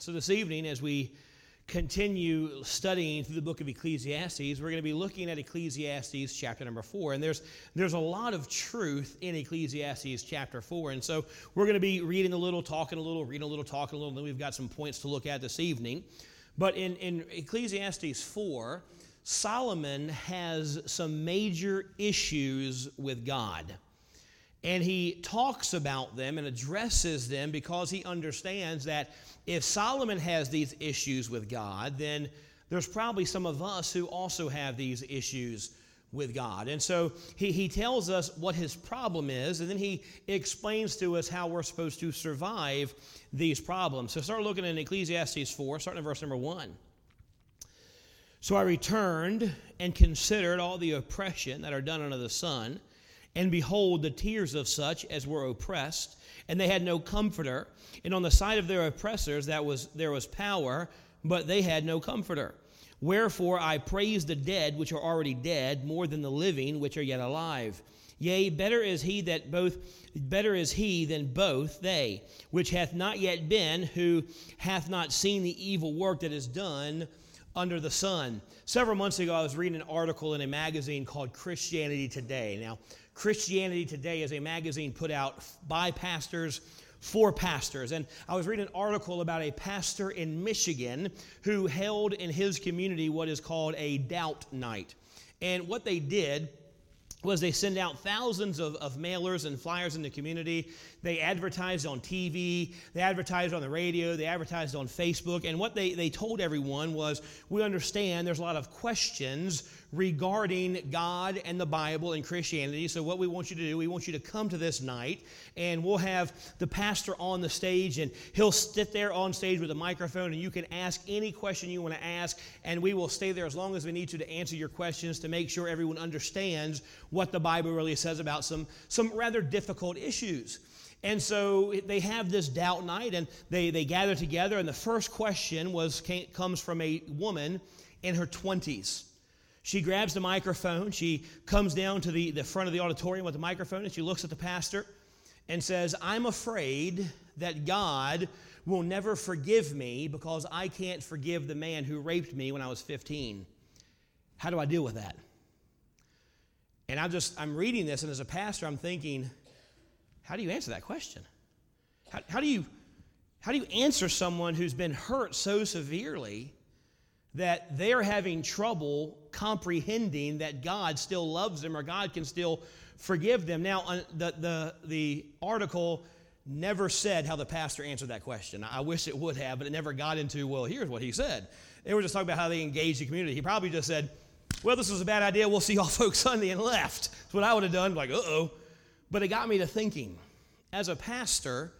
So, this evening, as we continue studying through the book of Ecclesiastes, we're going to be looking at Ecclesiastes chapter number four. And there's, there's a lot of truth in Ecclesiastes chapter four. And so we're going to be reading a little, talking a little, reading a little, talking a little, and then we've got some points to look at this evening. But in, in Ecclesiastes 4, Solomon has some major issues with God. And he talks about them and addresses them because he understands that if Solomon has these issues with God, then there's probably some of us who also have these issues with God. And so he, he tells us what his problem is, and then he explains to us how we're supposed to survive these problems. So start looking in Ecclesiastes 4, starting in verse number 1. So I returned and considered all the oppression that are done under the sun, and behold, the tears of such as were oppressed and they had no comforter. And on the side of their oppressors that was there was power, but they had no comforter. Wherefore I praise the dead which are already dead more than the living which are yet alive. Yea, better is he that both better is he than both they, which hath not yet been, who hath not seen the evil work that is done under the sun. Several months ago, I was reading an article in a magazine called Christianity Today. Now, Christianity Today is a magazine put out by pastors for pastors. And I was reading an article about a pastor in Michigan who held in his community what is called a doubt night. And what they did was they send out thousands of, of mailers and flyers in the community. They advertised on TV, they advertised on the radio, they advertised on Facebook. And what they, they told everyone was we understand there's a lot of questions regarding God and the Bible and Christianity. So, what we want you to do, we want you to come to this night, and we'll have the pastor on the stage, and he'll sit there on stage with a microphone, and you can ask any question you want to ask, and we will stay there as long as we need to to answer your questions to make sure everyone understands what the Bible really says about some, some rather difficult issues. And so they have this doubt night, and they, they gather together, and the first question was comes from a woman in her 20s. She grabs the microphone. She comes down to the, the front of the auditorium with the microphone and she looks at the pastor and says, I'm afraid that God will never forgive me because I can't forgive the man who raped me when I was 15. How do I deal with that? And I'm just, I'm reading this, and as a pastor, I'm thinking, how do you answer that question? How, how, do you, how do you answer someone who's been hurt so severely that they're having trouble comprehending that God still loves them or God can still forgive them. Now, the, the, the article never said how the pastor answered that question. I wish it would have, but it never got into, well, here's what he said. They were just talking about how they engaged the community. He probably just said, well, this was a bad idea. We'll see y'all folks Sunday and left. That's what I would have done. Like, uh oh. But it got me to thinking. As a pastor,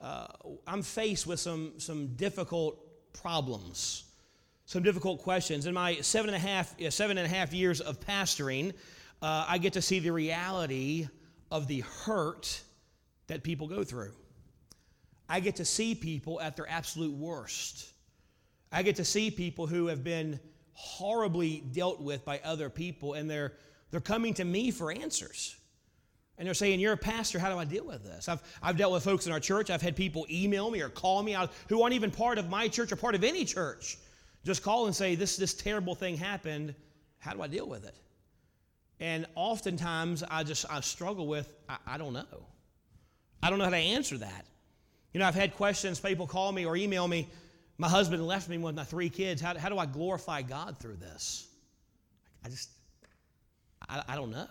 uh, I'm faced with some, some difficult problems some difficult questions. In my seven and a half, seven and a half years of pastoring, uh, I get to see the reality of the hurt that people go through. I get to see people at their absolute worst. I get to see people who have been horribly dealt with by other people, and they're, they're coming to me for answers. And they're saying, You're a pastor, how do I deal with this? I've, I've dealt with folks in our church. I've had people email me or call me out who aren't even part of my church or part of any church just call and say, this, this terrible thing happened. How do I deal with it? And oftentimes I just I struggle with, I, I don't know. I don't know how to answer that. You know, I've had questions, people call me or email me, my husband left me with my three kids. How, how do I glorify God through this? I just, I, I don't know.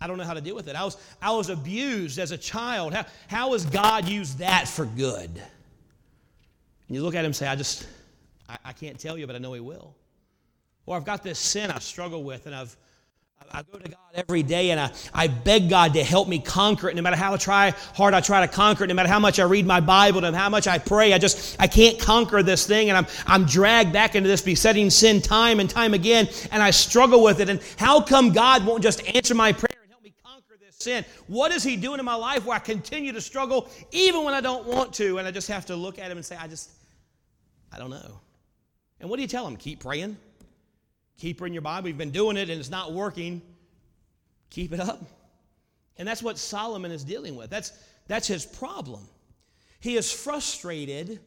I don't know how to deal with it. I was, I was abused as a child. How, how has God used that for good? And you look at him and say, I just, I, I can't tell you, but I know He will. Or I've got this sin I struggle with, and I've I go to God every day and I, I beg God to help me conquer it. No matter how I try, hard I try to conquer it, no matter how much I read my Bible, no matter how much I pray, I just I can't conquer this thing, and I'm I'm dragged back into this besetting sin time and time again, and I struggle with it. And how come God won't just answer my prayer and help me conquer this sin? What is He doing in my life where I continue to struggle even when I don't want to? And I just have to look at Him and say, I just I don't know. And what do you tell Him? Keep praying. Keep reading your Bible. You've been doing it and it's not working. Keep it up. And that's what Solomon is dealing with. That's, that's his problem. He is frustrated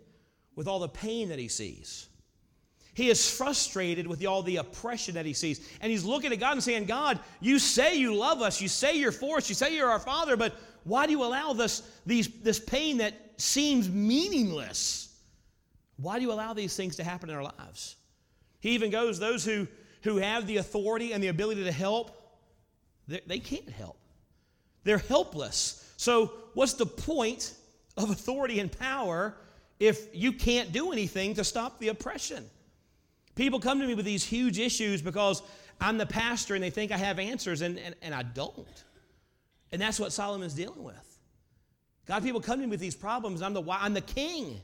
with all the pain that he sees. He is frustrated with all the oppression that he sees. And he's looking at God and saying, God, you say you love us. You say you're for us. You say you're our Father, but why do you allow this, these, this pain that seems meaningless? Why do you allow these things to happen in our lives? He even goes, those who, who have the authority and the ability to help, they, they can't help. They're helpless. So, what's the point of authority and power if you can't do anything to stop the oppression? People come to me with these huge issues because I'm the pastor and they think I have answers, and, and, and I don't. And that's what Solomon's dealing with. God, people come to me with these problems, I'm the, I'm the king.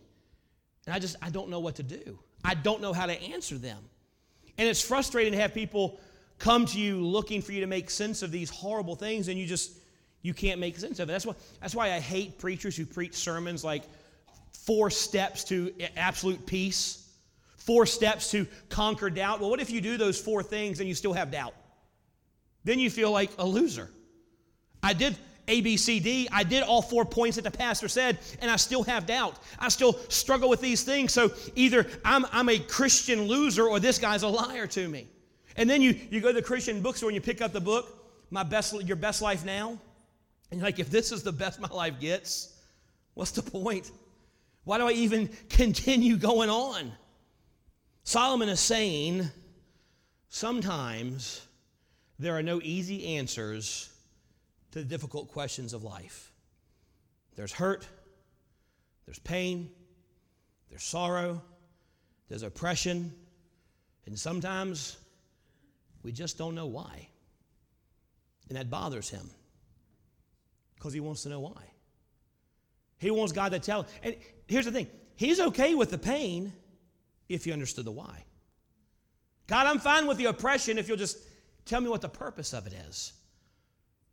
And I just, I don't know what to do. I don't know how to answer them. And it's frustrating to have people come to you looking for you to make sense of these horrible things, and you just, you can't make sense of it. That's why, that's why I hate preachers who preach sermons like four steps to absolute peace four steps to conquer doubt. Well, what if you do those four things and you still have doubt? Then you feel like a loser. I did A, B, C, D. I did all four points that the pastor said, and I still have doubt. I still struggle with these things. So either I'm, I'm a Christian loser or this guy's a liar to me. And then you, you go to the Christian bookstore and you pick up the book, My Best, Your Best Life Now. And you're like, if this is the best my life gets, what's the point? Why do I even continue going on? Solomon is saying sometimes there are no easy answers to the difficult questions of life. There's hurt, there's pain, there's sorrow, there's oppression, and sometimes we just don't know why. And that bothers him because he wants to know why. He wants God to tell. And here's the thing He's okay with the pain if you understood the why. God, I'm fine with the oppression if you'll just tell me what the purpose of it is.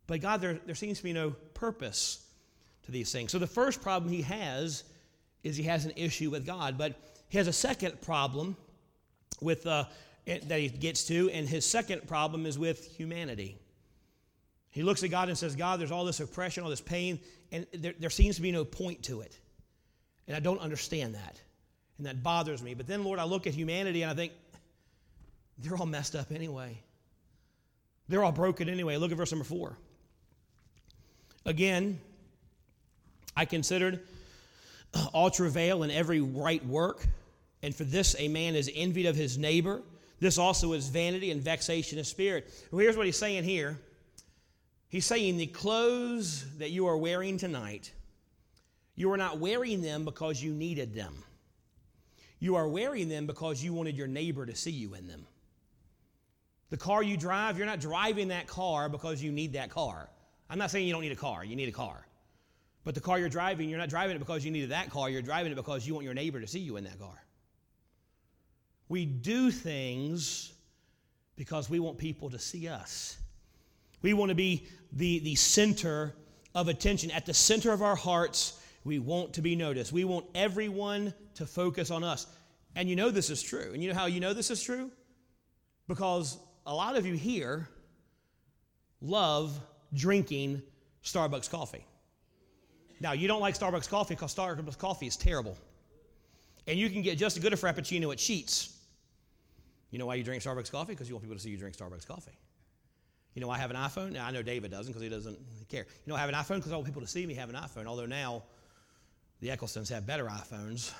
But God, there, there seems to be no purpose to these things. So the first problem he has is he has an issue with God. But he has a second problem with uh, that he gets to, and his second problem is with humanity. He looks at God and says, God, there's all this oppression, all this pain, and there, there seems to be no point to it. And I don't understand that and that bothers me. But then, Lord, I look at humanity and I think, they're all messed up anyway. They're all broken anyway. Look at verse number four. Again, I considered uh, all travail and every right work, and for this a man is envied of his neighbor. This also is vanity and vexation of spirit. Well, here's what he's saying here. He's saying the clothes that you are wearing tonight, you are not wearing them because you needed them. You are wearing them because you wanted your neighbor to see you in them. The car you drive, you're not driving that car because you need that car. I'm not saying you don't need a car, you need a car. But the car you're driving, you're not driving it because you needed that car, you're driving it because you want your neighbor to see you in that car. We do things because we want people to see us. We want to be the, the center of attention. At the center of our hearts, we want to be noticed. We want everyone to focus on us. And you know this is true. And you know how you know this is true? Because a lot of you here love drinking Starbucks coffee. Now, you don't like Starbucks coffee because Starbucks coffee is terrible. And you can get just as good a Frappuccino at Sheetz. You know why you drink Starbucks coffee? Because you want people to see you drink Starbucks coffee. You know, I have an iPhone. Now, I know David doesn't because he doesn't care. You know, I have an iPhone because I want people to see me have an iPhone, although now the Ecclestons have better iPhones.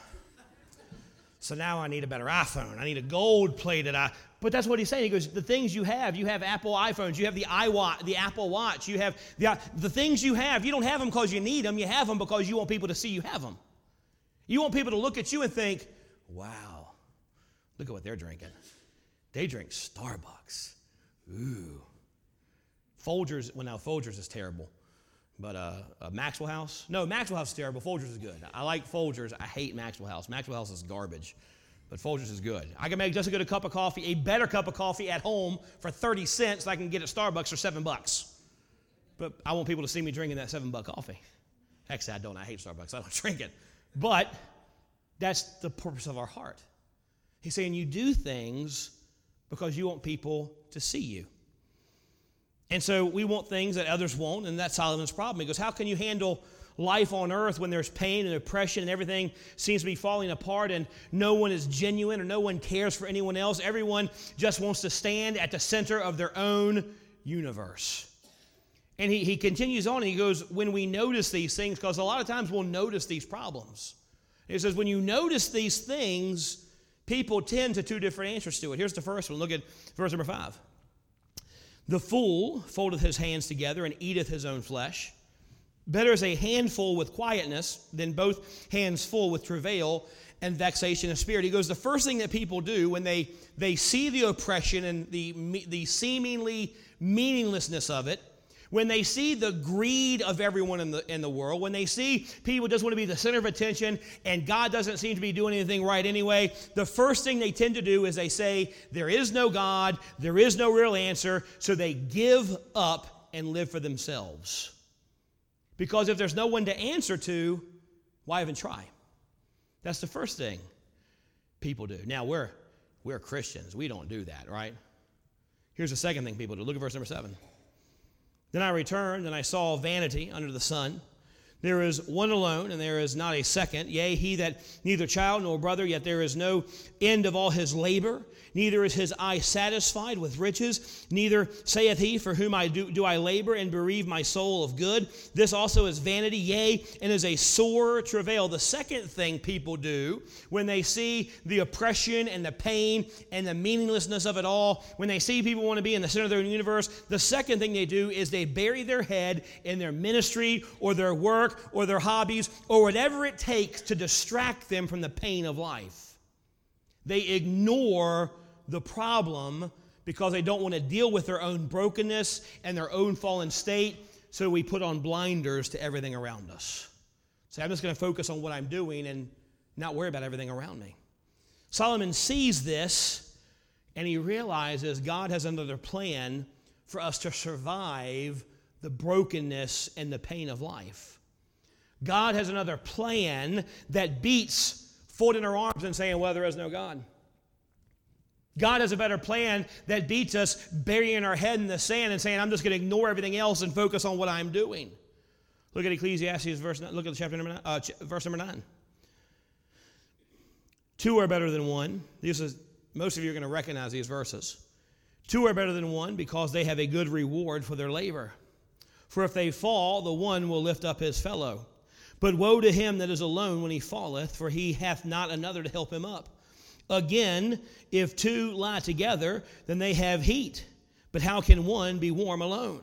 So now I need a better iPhone. I need a gold plated i. But that's what he's saying. He goes, the things you have, you have Apple iPhones, you have the iWatch, the Apple Watch, you have the, the things you have. You don't have them because you need them. You have them because you want people to see you have them. You want people to look at you and think, wow, look at what they're drinking. They drink Starbucks. Ooh. Folgers, well, now Folgers is terrible. But uh, uh, Maxwell House? No, Maxwell House is terrible. Folgers is good. I like Folgers. I hate Maxwell House. Maxwell House is garbage. But Folgers is good. I can make just as good a cup of coffee, a better cup of coffee at home for 30 cents than I can get at Starbucks for seven bucks. But I want people to see me drinking that seven buck coffee. Actually, I don't. I hate Starbucks. I don't drink it. But that's the purpose of our heart. He's saying you do things because you want people to see you. And so we want things that others won't, and that's Solomon's problem. He goes, How can you handle life on earth when there's pain and oppression and everything seems to be falling apart and no one is genuine or no one cares for anyone else. Everyone just wants to stand at the center of their own universe. And he, he continues on and he goes, When we notice these things, because a lot of times we'll notice these problems. He says, When you notice these things, people tend to two different answers to it. Here's the first one. Look at verse number five. The fool foldeth his hands together and eateth his own flesh. Better is a handful with quietness than both hands full with travail and vexation of spirit. He goes, the first thing that people do when they, they see the oppression and the, the seemingly meaninglessness of it, when they see the greed of everyone in the, in the world, when they see people just want to be the center of attention and God doesn't seem to be doing anything right anyway, the first thing they tend to do is they say, There is no God, there is no real answer, so they give up and live for themselves. Because if there's no one to answer to, why even try? That's the first thing people do. Now, we're, we're Christians. We don't do that, right? Here's the second thing people do. Look at verse number seven. Then I returned, and I saw vanity under the sun. There is one alone, and there is not a second. Yea, he that neither child nor brother, yet there is no end of all his labor neither is his eye satisfied with riches, neither saith he, For whom I do, do I labor and bereave my soul of good. This also is vanity, yea, and is a sore travail. The second thing people do when they see the oppression and the pain and the meaninglessness of it all, when they see people want to be in the center of their universe, the second thing they do is they bury their head in their ministry or their work or their hobbies or whatever it takes to distract them from the pain of life. They ignore the problem because they don't want to deal with their own brokenness and their own fallen state. So we put on blinders to everything around us. Say, I'm just going to focus on what I'm doing and not worry about everything around me. Solomon sees this and he realizes God has another plan for us to survive the brokenness and the pain of life. God has another plan that beats folding our arms and saying, Well, there is no God. God has a better plan that beats us burying our head in the sand and saying, I'm just going to ignore everything else and focus on what I'm doing. Look at Ecclesiastes, verse, look at chapter number nine, uh, verse number 9. Two are better than one. This is, most of you are going to recognize these verses. Two are better than one because they have a good reward for their labor. For if they fall, the one will lift up his fellow. But woe to him that is alone when he falleth, for he hath not another to help him up. Again, if two lie together, then they have heat. But how can one be warm alone?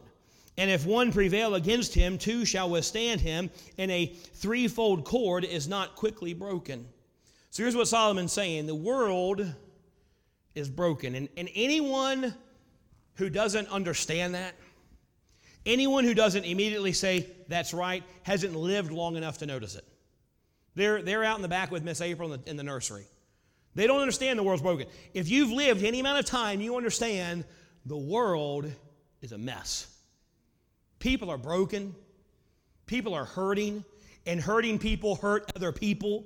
And if one prevail against him, two shall withstand him, and a threefold cord is not quickly broken. So here's what Solomon's saying the world is broken. And, and anyone who doesn't understand that, anyone who doesn't immediately say, that's right, hasn't lived long enough to notice it. They're, they're out in the back with Miss April in the, in the nursery. They don't understand the world's broken. If you've lived any amount of time, you understand the world is a mess. People are broken, people are hurting, and hurting people hurt other people.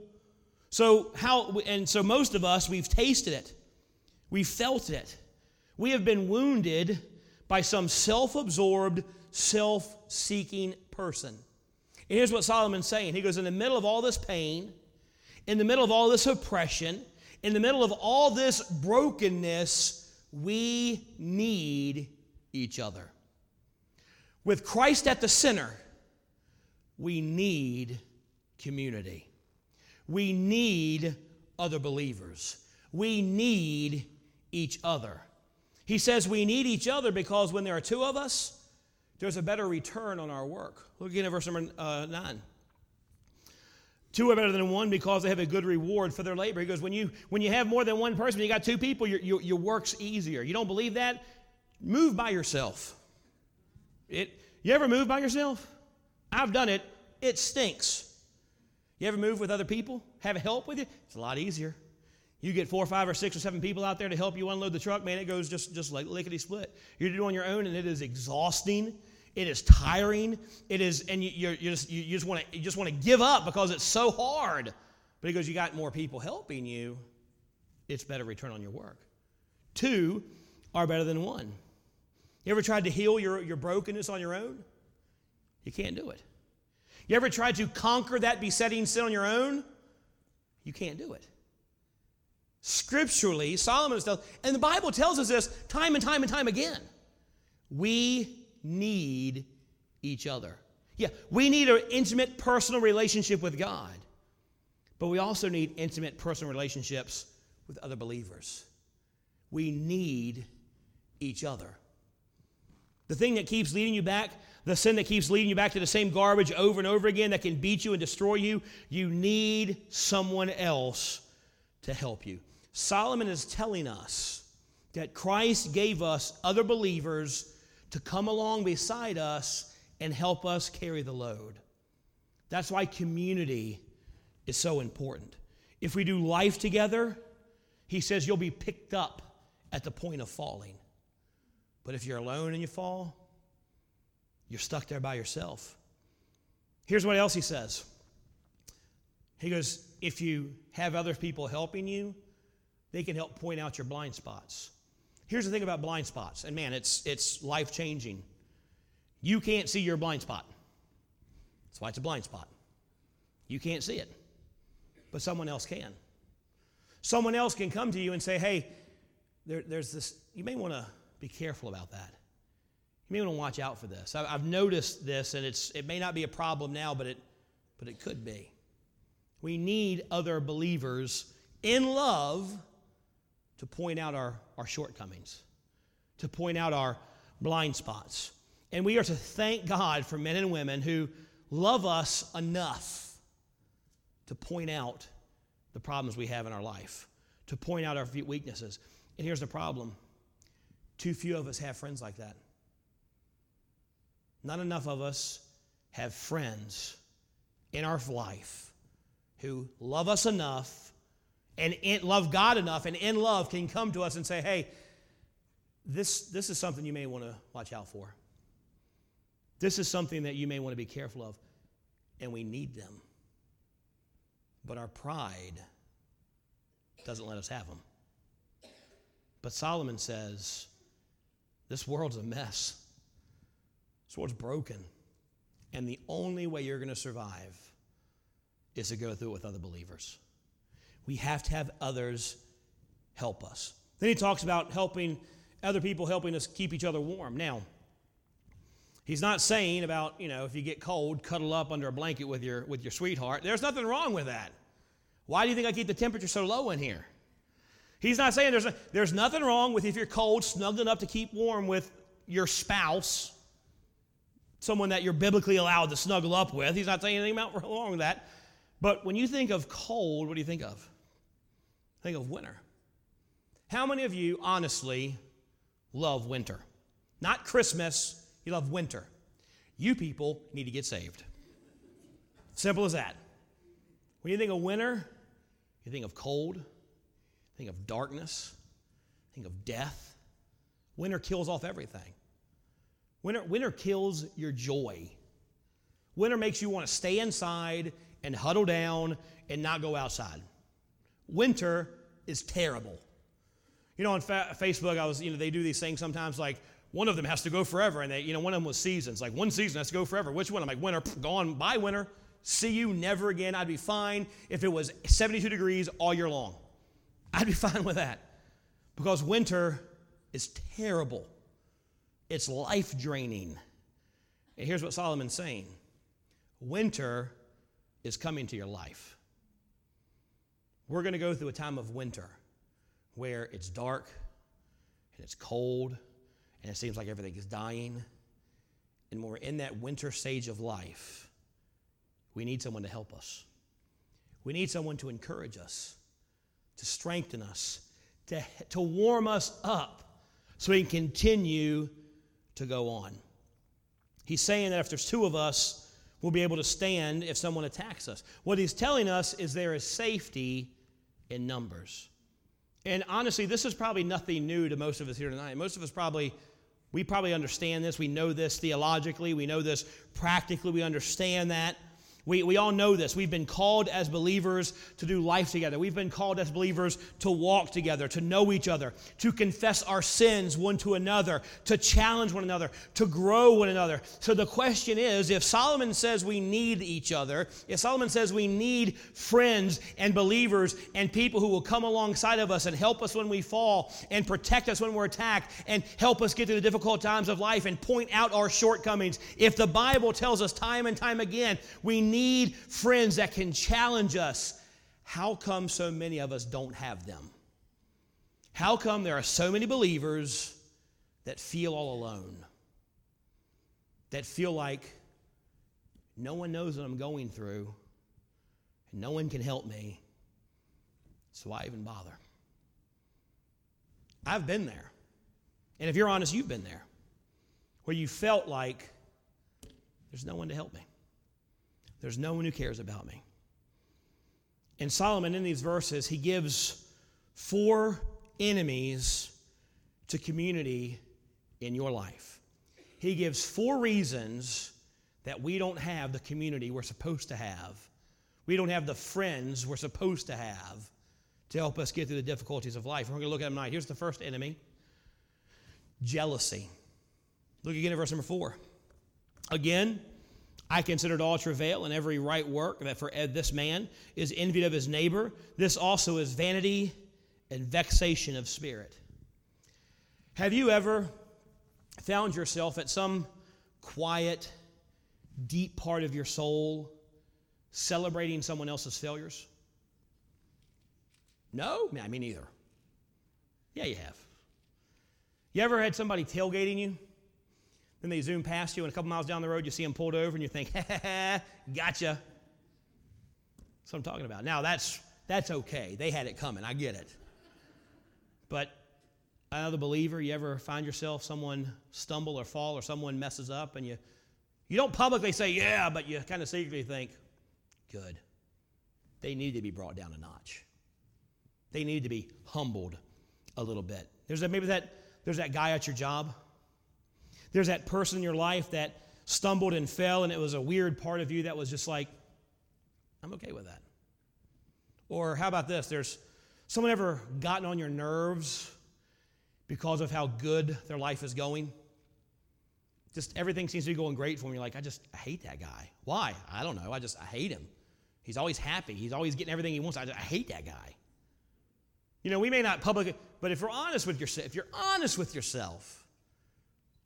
So how and so most of us we've tasted it. We've felt it. We have been wounded by some self-absorbed, self-seeking person. And here's what Solomon's saying. He goes in the middle of all this pain, in the middle of all this oppression, in the middle of all this brokenness, we need each other. With Christ at the center, we need community. We need other believers. We need each other. He says we need each other because when there are two of us, there's a better return on our work. Look again at verse number uh, 9. Two are better than one because they have a good reward for their labor. He goes, when you, when you have more than one person, you got two people, your, your, your work's easier. You don't believe that? Move by yourself. It, you ever move by yourself? I've done it. It stinks. You ever move with other people? Have help with you? It's a lot easier. You get four, or five, or six, or seven people out there to help you unload the truck, man, it goes just, just like lickety split. You're doing it on your own, and it is exhausting. It is tiring. It is, and you, you, you just, you, you just want to you just want to give up because it's so hard. But he goes, you got more people helping you. It's better return on your work. Two are better than one. You ever tried to heal your, your brokenness on your own? You can't do it. You ever tried to conquer that besetting sin on your own? You can't do it. Scripturally, Solomon tells, and the Bible tells us this time and time and time again. We need each other. Yeah, we need an intimate personal relationship with God, but we also need intimate personal relationships with other believers. We need each other. The thing that keeps leading you back, the sin that keeps leading you back to the same garbage over and over again that can beat you and destroy you, you need someone else to help you. Solomon is telling us that Christ gave us other believers to come along beside us and help us carry the load. That's why community is so important. If we do life together, he says you'll be picked up at the point of falling. But if you're alone and you fall, you're stuck there by yourself. Here's what else he says. He goes, if you have other people helping you, they can help point out your blind spots. Here's the thing about blind spots, and man, it's, it's life changing. You can't see your blind spot. That's why it's a blind spot. You can't see it, but someone else can. Someone else can come to you and say, hey, there, there's this, you may want to be careful about that. You may want to watch out for this. I, I've noticed this, and it's, it may not be a problem now, but it, but it could be. We need other believers in love to point out our, our shortcomings, to point out our blind spots. And we are to thank God for men and women who love us enough to point out the problems we have in our life, to point out our weaknesses. And here's the problem too few of us have friends like that. Not enough of us have friends in our life who love us enough and in, love God enough and in love can come to us and say, hey, this, this is something you may want to watch out for. This is something that you may want to be careful of. And we need them. But our pride doesn't let us have them. But Solomon says, this world's a mess. This world's broken. And the only way you're going to survive is to go through it with other believers. We have to have others help us. Then he talks about helping other people helping us keep each other warm. Now, he's not saying about, you know, if you get cold, cuddle up under a blanket with your with your sweetheart. There's nothing wrong with that. Why do you think I keep the temperature so low in here? He's not saying there's, a, there's nothing wrong with if you're cold, snuggling up to keep warm with your spouse, someone that you're biblically allowed to snuggle up with. He's not saying anything wrong with that. But when you think of cold, what do you think of? Think of winter. How many of you honestly love winter? Not Christmas, you love winter. You people need to get saved. Simple as that. When you think of winter, you think of cold, think of darkness, think of death. Winter kills off everything. Winter, winter kills your joy. Winter makes you want to stay inside and huddle down and not go outside. Winter is terrible. You know, on fa- Facebook, I was, you know, they do these things sometimes like one of them has to go forever, and they, you know, one of them was seasons. Like one season has to go forever. Which one? I'm like, winter, gone, bye, winter. See you never again. I'd be fine if it was 72 degrees all year long. I'd be fine with that because winter is terrible. It's life draining. And here's what Solomon's saying winter is coming to your life. We're going to go through a time of winter where it's dark and it's cold and it seems like everything is dying. And when we're in that winter stage of life, we need someone to help us. We need someone to encourage us, to strengthen us, to, to warm us up so we can continue to go on. He's saying that if there's two of us, we'll be able to stand if someone attacks us. What he's telling us is there is safety in numbers. And honestly, this is probably nothing new to most of us here tonight. Most of us probably, we probably understand this. We know this theologically. We know this practically. We understand that. We, we all know this. We've been called as believers to do life together. We've been called as believers to walk together, to know each other, to confess our sins one to another, to challenge one another, to grow one another. So the question is if Solomon says we need each other, if Solomon says we need friends and believers and people who will come alongside of us and help us when we fall and protect us when we're attacked and help us get through the difficult times of life and point out our shortcomings, if the Bible tells us time and time again we need need friends that can challenge us. How come so many of us don't have them? How come there are so many believers that feel all alone? That feel like no one knows what I'm going through, and no one can help me, so why even bother? I've been there. And if you're honest, you've been there, where you felt like there's no one to help me. There's no one who cares about me. And Solomon, in these verses, he gives four enemies to community in your life. He gives four reasons that we don't have the community we're supposed to have. We don't have the friends we're supposed to have to help us get through the difficulties of life. We're going to look at them tonight. Here's the first enemy jealousy. Look again at verse number four. Again, I considered all travail and every right work that for this man is envied of his neighbor. This also is vanity and vexation of spirit. Have you ever found yourself at some quiet, deep part of your soul celebrating someone else's failures? No? I mean, neither. Yeah, you have. You ever had somebody tailgating you? Then they zoom past you, and a couple miles down the road, you see them pulled over, and you think, ha, ha, ha, gotcha. That's what I'm talking about. Now, that's, that's okay. They had it coming. I get it. But another believer, you ever find yourself someone stumble or fall or someone messes up, and you, you don't publicly say, yeah, but you kind of secretly think, good. They need to be brought down a notch. They need to be humbled a little bit. There's a, maybe that, there's that guy at your job there's that person in your life that stumbled and fell, and it was a weird part of you that was just like, I'm okay with that. Or how about this? There's someone ever gotten on your nerves because of how good their life is going? Just everything seems to be going great for them. You're like, I just I hate that guy. Why? I don't know. I just I hate him. He's always happy. He's always getting everything he wants. I, just, I hate that guy. You know, we may not publicly, but if you're honest with yourself, if you're honest with yourself,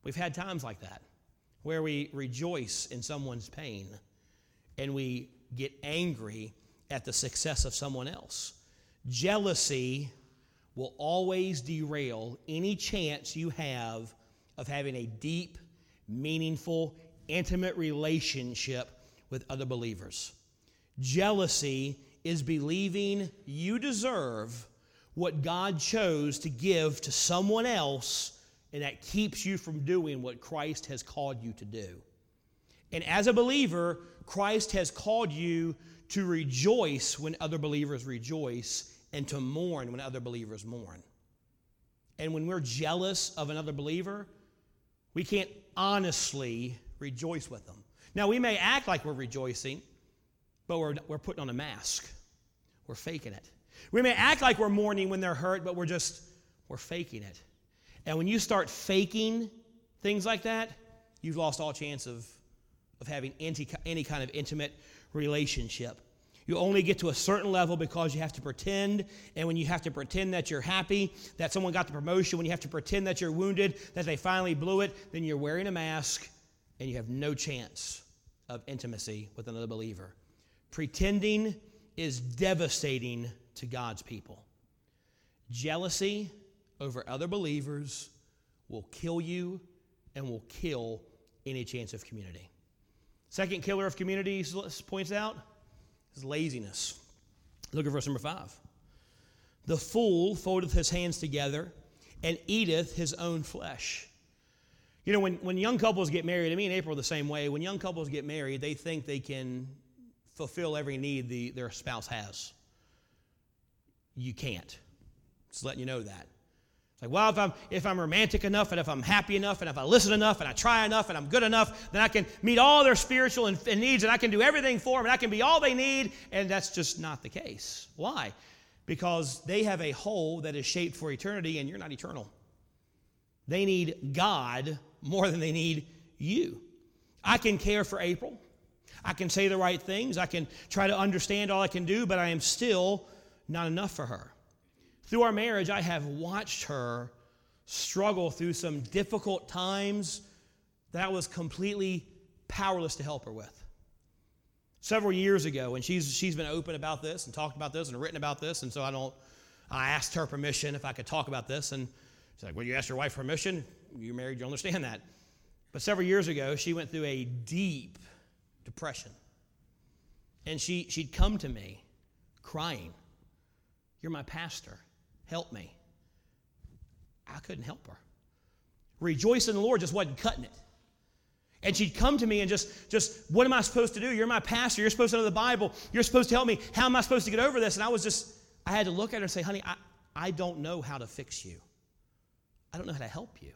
We've had times like that where we rejoice in someone's pain and we get angry at the success of someone else. Jealousy will always derail any chance you have of having a deep, meaningful, intimate relationship with other believers. Jealousy is believing you deserve what God chose to give to someone else and that keeps you from doing what Christ has called you to do. And as a believer, Christ has called you to rejoice when other believers rejoice and to mourn when other believers mourn. And when we're jealous of another believer, we can't honestly rejoice with them. Now, we may act like we're rejoicing, but we're, we're putting on a mask. We're faking it. We may act like we're mourning when they're hurt, but we're just, we're faking it. And when you start faking things like that, you've lost all chance of, of having any, any kind of intimate relationship. You only get to a certain level because you have to pretend. And when you have to pretend that you're happy, that someone got the promotion, when you have to pretend that you're wounded, that they finally blew it, then you're wearing a mask and you have no chance of intimacy with another believer. Pretending is devastating to God's people. Jealousy over other believers will kill you and will kill any chance of community. Second killer of community points out is laziness. Look at verse number five. The fool foldeth his hands together and eateth his own flesh. You know, when, when young couples get married, I mean, April the same way, when young couples get married, they think they can fulfill every need the, their spouse has. You can't. Just letting you know that. It's like, well, if I'm, if I'm romantic enough and if I'm happy enough and if I listen enough and I try enough and I'm good enough, then I can meet all their spiritual and, and needs and I can do everything for them and I can be all they need. And that's just not the case. Why? Because they have a hole that is shaped for eternity and you're not eternal. They need God more than they need you. I can care for April. I can say the right things. I can try to understand all I can do, but I am still not enough for her. Through our marriage, I have watched her struggle through some difficult times that I was completely powerless to help her with. Several years ago, and she's, she's been open about this and talked about this and written about this, and so I don't, I asked her permission if I could talk about this, and she's like, Well, you asked your wife permission? You're married, you understand that. But several years ago, she went through a deep depression. And she, she'd come to me crying, You're my pastor. Help me. I couldn't help her. Rejoice in the Lord just wasn't cutting it. And she'd come to me and just, just, what am I supposed to do? You're my pastor. You're supposed to know the Bible. You're supposed to help me. How am I supposed to get over this? And I was just, I had to look at her and say, honey, I, I don't know how to fix you. I don't know how to help you.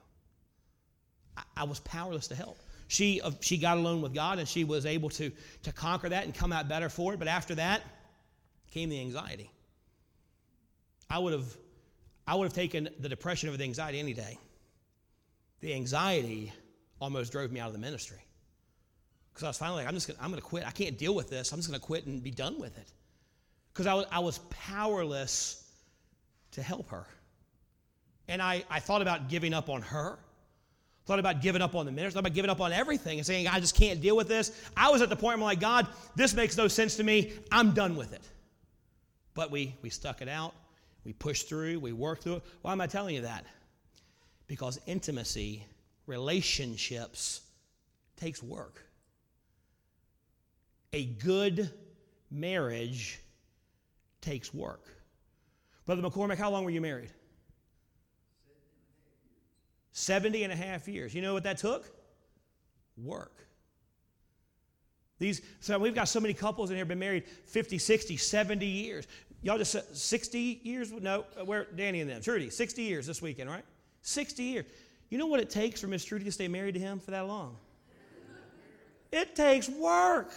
I, I was powerless to help. She, uh, she got alone with God and she was able to, to conquer that and come out better for it. But after that came the anxiety. I would have I would have taken the depression over the anxiety any day. The anxiety almost drove me out of the ministry. Because I was finally like, I'm just gonna, I'm to quit. I can't deal with this. I'm just to quit and be done with it. Because I was, I was powerless to help her. And I, I thought about giving up on her. Thought about giving up on the ministry. Thought about giving up on everything and saying, I just can't deal with this. I was at the point where I'm like, God, this makes no sense to me. I'm done with it. But we, we stuck it out. We push through, we work through it. Why am I telling you that? Because intimacy, relationships, takes work. A good marriage takes work. Brother McCormick, how long were you married? 70 and a half years. You know what that took? Work. These, so we've got so many couples in here been married 50, 60, 70 years. Y'all just said 60 years? No, uh, where Danny and them. Trudy, 60 years this weekend, right? 60 years. You know what it takes for Miss Trudy to stay married to him for that long? It takes work.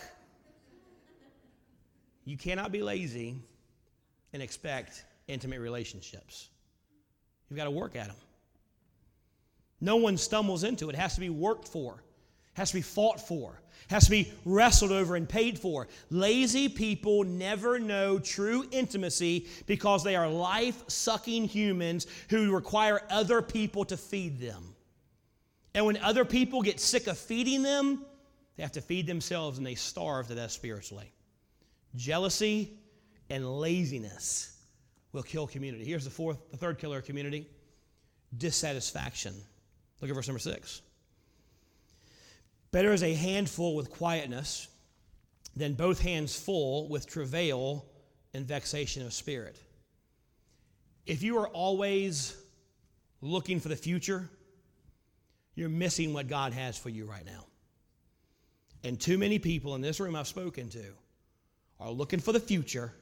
You cannot be lazy and expect intimate relationships. You've got to work at them. No one stumbles into it. It has to be worked for has to be fought for, has to be wrestled over and paid for. Lazy people never know true intimacy because they are life sucking humans who require other people to feed them. And when other people get sick of feeding them, they have to feed themselves and they starve to death spiritually. Jealousy and laziness will kill community. Here's the fourth, the third killer of community dissatisfaction. Look at verse number six. Better is a handful with quietness than both hands full with travail and vexation of spirit. If you are always looking for the future, you're missing what God has for you right now. And too many people in this room I've spoken to are looking for the future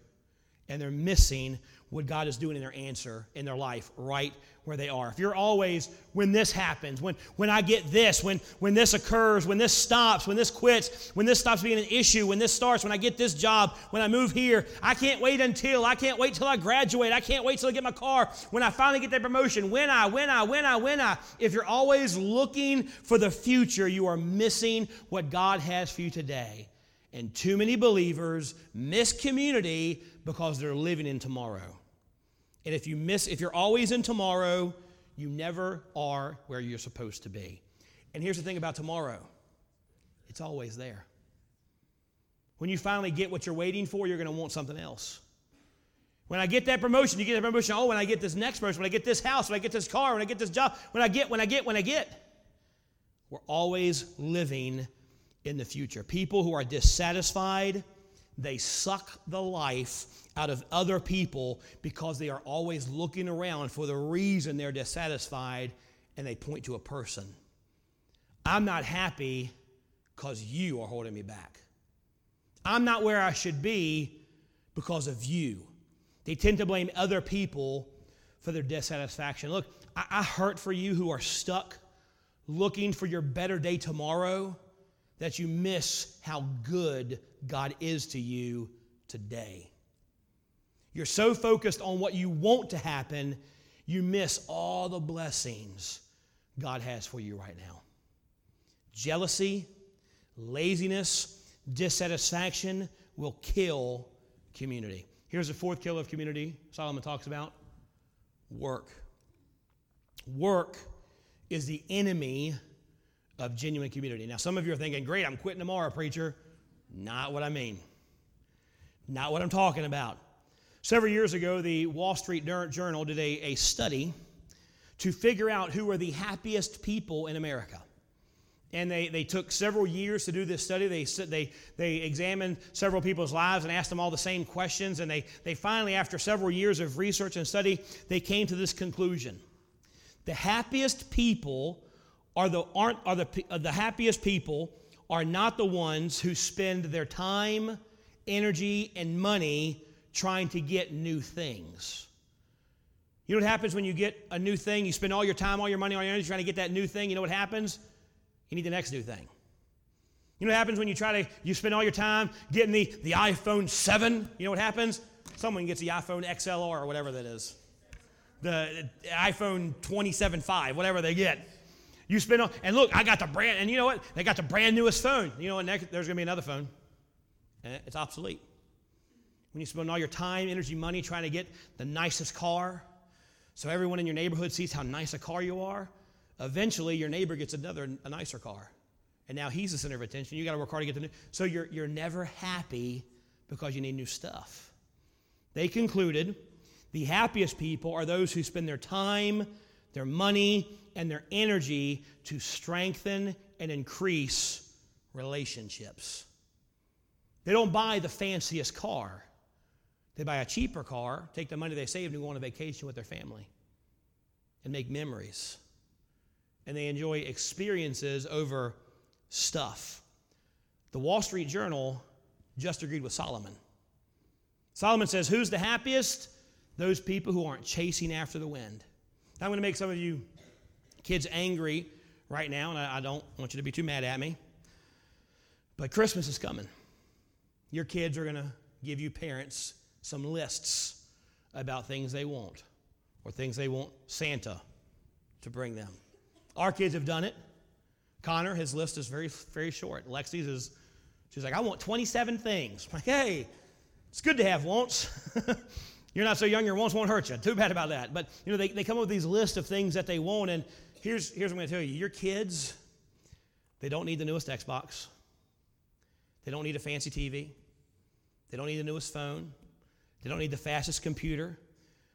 and they're missing what God is doing in their answer in their life right where they are. If you're always, when this happens, when, when I get this, when, when this occurs, when this stops, when this quits, when this stops being an issue, when this starts, when I get this job, when I move here, I can't wait until, I can't wait till I graduate, I can't wait till I get my car, when I finally get that promotion, when I, when I, when I, when I. If you're always looking for the future, you are missing what God has for you today. And too many believers miss community because they're living in tomorrow. And if you miss, if you're always in tomorrow, you never are where you're supposed to be. And here's the thing about tomorrow it's always there. When you finally get what you're waiting for, you're going to want something else. When I get that promotion, you get that promotion. Oh, when I get this next promotion, when I get this house, when I get this car, when I get this job, when I get, when I get, when I get. We're always living in the future. People who are dissatisfied, they suck the life out of other people because they are always looking around for the reason they're dissatisfied and they point to a person. I'm not happy because you are holding me back. I'm not where I should be because of you. They tend to blame other people for their dissatisfaction. Look, I, I hurt for you who are stuck looking for your better day tomorrow that you miss how good God is to you today. You're so focused on what you want to happen, you miss all the blessings God has for you right now. Jealousy, laziness, dissatisfaction will kill community. Here's the fourth killer of community Solomon talks about work. Work is the enemy of genuine community. Now, some of you are thinking, great, I'm quitting tomorrow, preacher. Not what I mean. Not what I'm talking about. Several years ago, the Wall Street Journal did a, a study to figure out who were the happiest people in America. And they, they took several years to do this study. They, they, they examined several people's lives and asked them all the same questions. And they, they finally, after several years of research and study, they came to this conclusion. The happiest people are the, aren't, are the, uh, the happiest people are not the ones who spend their time, energy, and money trying to get new things. You know what happens when you get a new thing? You spend all your time, all your money, all your energy trying to get that new thing. You know what happens? You need the next new thing. You know what happens when you try to, you spend all your time getting the, the iPhone 7? You know what happens? Someone gets the iPhone XLR or whatever that is. The iPhone 27.5, whatever they get. You spend on, and look, I got the brand, and you know what? They got the brand newest phone. You know what? Next, there's going to be another phone. And it's obsolete. When you spend all your time, energy, money trying to get the nicest car, so everyone in your neighborhood sees how nice a car you are, eventually your neighbor gets another, a nicer car. And now he's the center of attention. You got to work hard to get the new. So you're, you're never happy because you need new stuff. They concluded the happiest people are those who spend their time, their money, and their energy to strengthen and increase relationships. They don't buy the fanciest car. They buy a cheaper car, take the money they saved, and go on a vacation with their family and make memories. And they enjoy experiences over stuff. The Wall Street Journal just agreed with Solomon. Solomon says, Who's the happiest? Those people who aren't chasing after the wind. I'm going to make some of you kids angry right now, and I, I don't want you to be too mad at me. But Christmas is coming. Your kids are going to give you parents some lists about things they want or things they want Santa to bring them. Our kids have done it. Connor, his list is very, very short. Lexi's is, she's like, I want 27 things. I'm like, hey, it's good to have wants. You're not so young, your wants won't hurt you. Too bad about that. But, you know, they, they come up with these lists of things that they want, and here's, here's what I'm going to tell you your kids, they don't need the newest Xbox, they don't need a fancy TV, they don't need the newest phone, they don't need the fastest computer,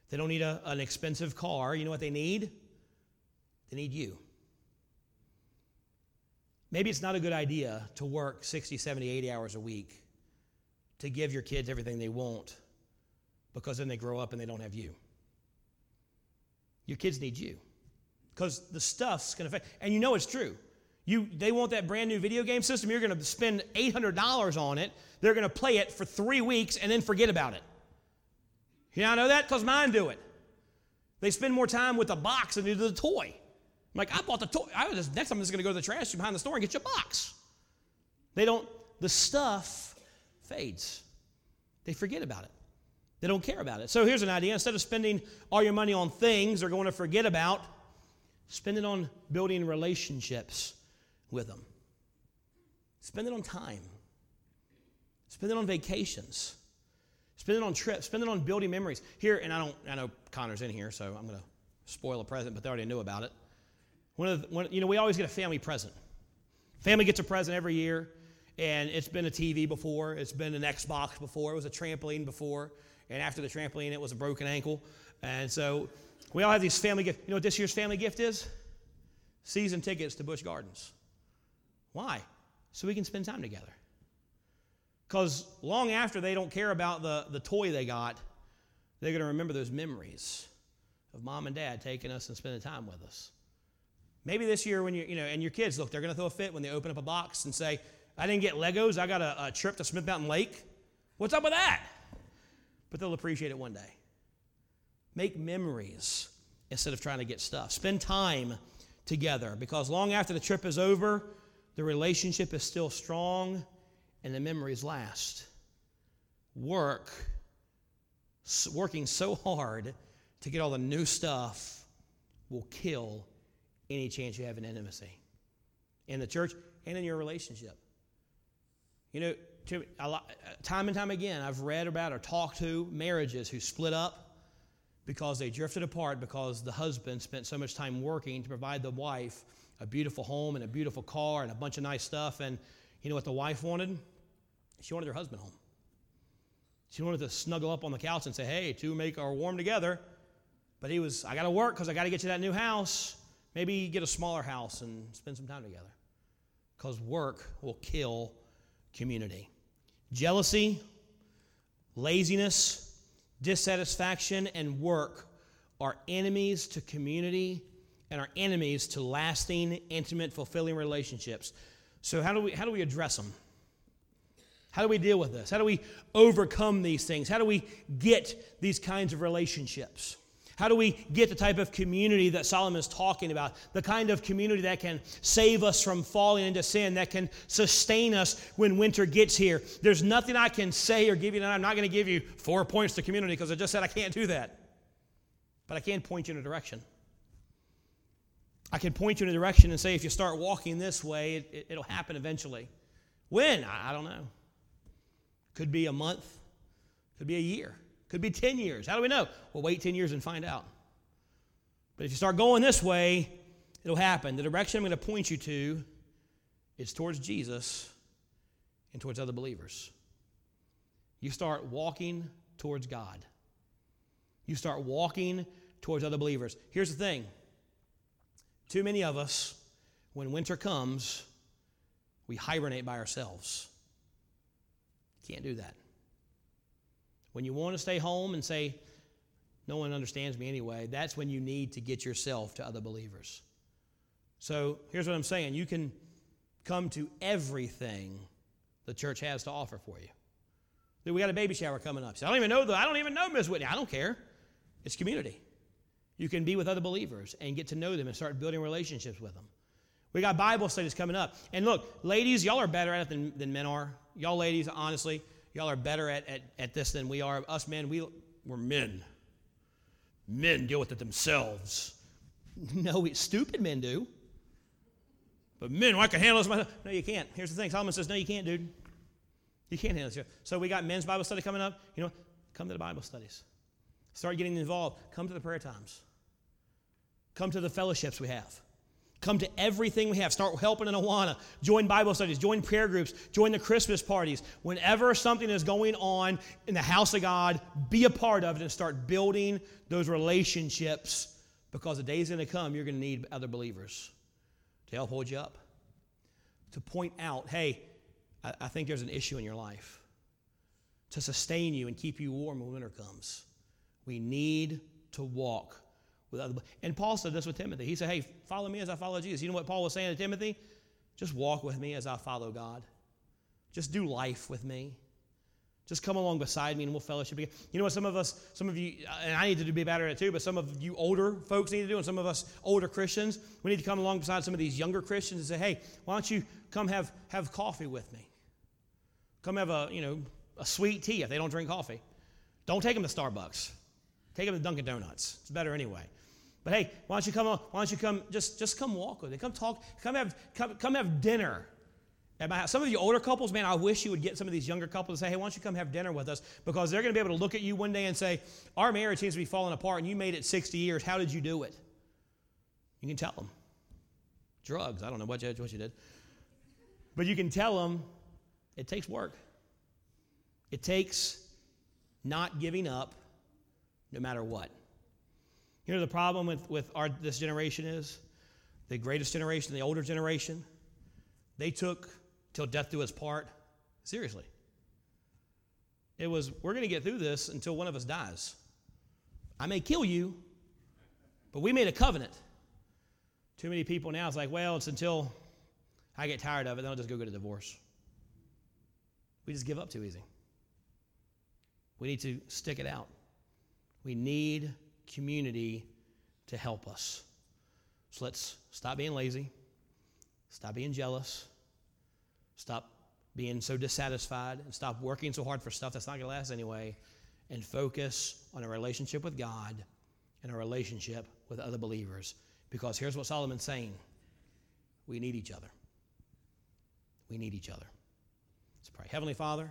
they don't need a, an expensive car. You know what they need? They need you. Maybe it's not a good idea to work 60, 70, 80 hours a week to give your kids everything they want because then they grow up and they don't have you. Your kids need you because the stuff's going to affect. And you know it's true. You, they want that brand new video game system. You're going to spend $800 on it. They're going to play it for three weeks and then forget about it. You now know that? Because mine do it. They spend more time with the box than they do the toy. I'm like, I bought the toy. I was just, next time I'm just going to go to the trash behind the store and get your box. They don't, the stuff fades. They forget about it. They don't care about it. So here's an idea. Instead of spending all your money on things they're going to forget about, Spend it on building relationships with them. Spend it on time. Spend it on vacations. Spend it on trips. Spend it on building memories. Here, and I don't, I know Connor's in here, so I'm going to spoil a present, but they already knew about it. One of the, one, you know, we always get a family present. Family gets a present every year, and it's been a TV before, it's been an Xbox before, it was a trampoline before, and after the trampoline, it was a broken ankle. And so we all have these family gifts. You know what this year's family gift is? Season tickets to Busch Gardens. Why? So we can spend time together. Because long after they don't care about the, the toy they got, they're going to remember those memories of mom and dad taking us and spending time with us. Maybe this year when you you know, and your kids, look, they're going to throw a fit when they open up a box and say, I didn't get Legos, I got a, a trip to Smith Mountain Lake. What's up with that? But they'll appreciate it one day. Make memories instead of trying to get stuff. Spend time together because long after the trip is over, the relationship is still strong and the memories last. Work, working so hard to get all the new stuff will kill any chance you have in intimacy in the church and in your relationship. You know, lot, time and time again, I've read about or talked to marriages who split up because they drifted apart because the husband spent so much time working to provide the wife a beautiful home and a beautiful car and a bunch of nice stuff. And you know what the wife wanted? She wanted her husband home. She wanted to snuggle up on the couch and say, hey, two make our warm together. But he was, I got to work because I got to get you that new house. Maybe get a smaller house and spend some time together. Because work will kill community. Jealousy, laziness, dissatisfaction, and work are enemies to community and are enemies to lasting, intimate, fulfilling relationships. So, how do we, how do we address them? How do we deal with this? How do we overcome these things? How do we get these kinds of relationships? How do we get the type of community that Solomon is talking about? The kind of community that can save us from falling into sin, that can sustain us when winter gets here. There's nothing I can say or give you, and I'm not going to give you four points to community because I just said I can't do that. But I can point you in a direction. I can point you in a direction and say, if you start walking this way, it, will happen eventually. When? I, I don't know. Could be a month, could be a year. Could be 10 years. How do we know? Well, wait 10 years and find out. But if you start going this way, it'll happen. The direction I'm going to point you to is towards Jesus and towards other believers. You start walking towards God. You start walking towards other believers. Here's the thing too many of us, when winter comes, we hibernate by ourselves. Can't do that. When you want to stay home and say, no one understands me anyway, that's when you need to get yourself to other believers. So here's what I'm saying you can come to everything the church has to offer for you. We got a baby shower coming up. So I don't even know the, I don't even know Miss Whitney. I don't care. It's community. You can be with other believers and get to know them and start building relationships with them. We got Bible studies coming up. And look, ladies, y'all are better at it than, than men are. Y'all ladies, honestly, Y'all are better at, at, at this than we are. Us men, we, we're men. Men deal with it themselves. No, we, stupid men do. But men, well, I can handle this myself. No, you can't. Here's the thing Solomon says, No, you can't, dude. You can't handle this. So we got men's Bible study coming up. You know, come to the Bible studies. Start getting involved. Come to the prayer times. Come to the fellowships we have. Come to everything we have. Start helping in Awana. Join Bible studies. Join prayer groups. Join the Christmas parties. Whenever something is going on in the house of God, be a part of it and start building those relationships because the day's going to come, you're going to need other believers to help hold you up. To point out, hey, I, I think there's an issue in your life. To sustain you and keep you warm when winter comes. We need to walk with other. And Paul said this with Timothy. He said, Hey, follow me as I follow Jesus. You know what Paul was saying to Timothy? Just walk with me as I follow God. Just do life with me. Just come along beside me and we'll fellowship together. You know what some of us, some of you, and I need to be better at it too, but some of you older folks need to do, and some of us older Christians, we need to come along beside some of these younger Christians and say, hey, why don't you come have, have coffee with me? Come have a, you know, a sweet tea if they don't drink coffee. Don't take them to Starbucks. Take them to Dunkin' Donuts. It's better anyway. But hey, why don't you come? Why don't you come? Just just come walk with me. Come talk. Come have come, come have dinner. At my house. Some of you older couples, man, I wish you would get some of these younger couples and say, hey, why don't you come have dinner with us? Because they're going to be able to look at you one day and say, our marriage seems to be falling apart and you made it 60 years. How did you do it? You can tell them. Drugs. I don't know what you, what you did. But you can tell them it takes work. It takes not giving up no matter what. You know the problem with, with our, this generation is? The greatest generation, the older generation, they took till death do us part seriously. It was, we're going to get through this until one of us dies. I may kill you, but we made a covenant. Too many people now, it's like, well, it's until I get tired of it, then I'll just go get a divorce. We just give up too easy. We need to stick it out. We need community to help us. So let's stop being lazy, stop being jealous, stop being so dissatisfied, and stop working so hard for stuff that's not going to last anyway, and focus on a relationship with God and a relationship with other believers. Because here's what Solomon's saying we need each other. We need each other. Let's pray. Heavenly Father,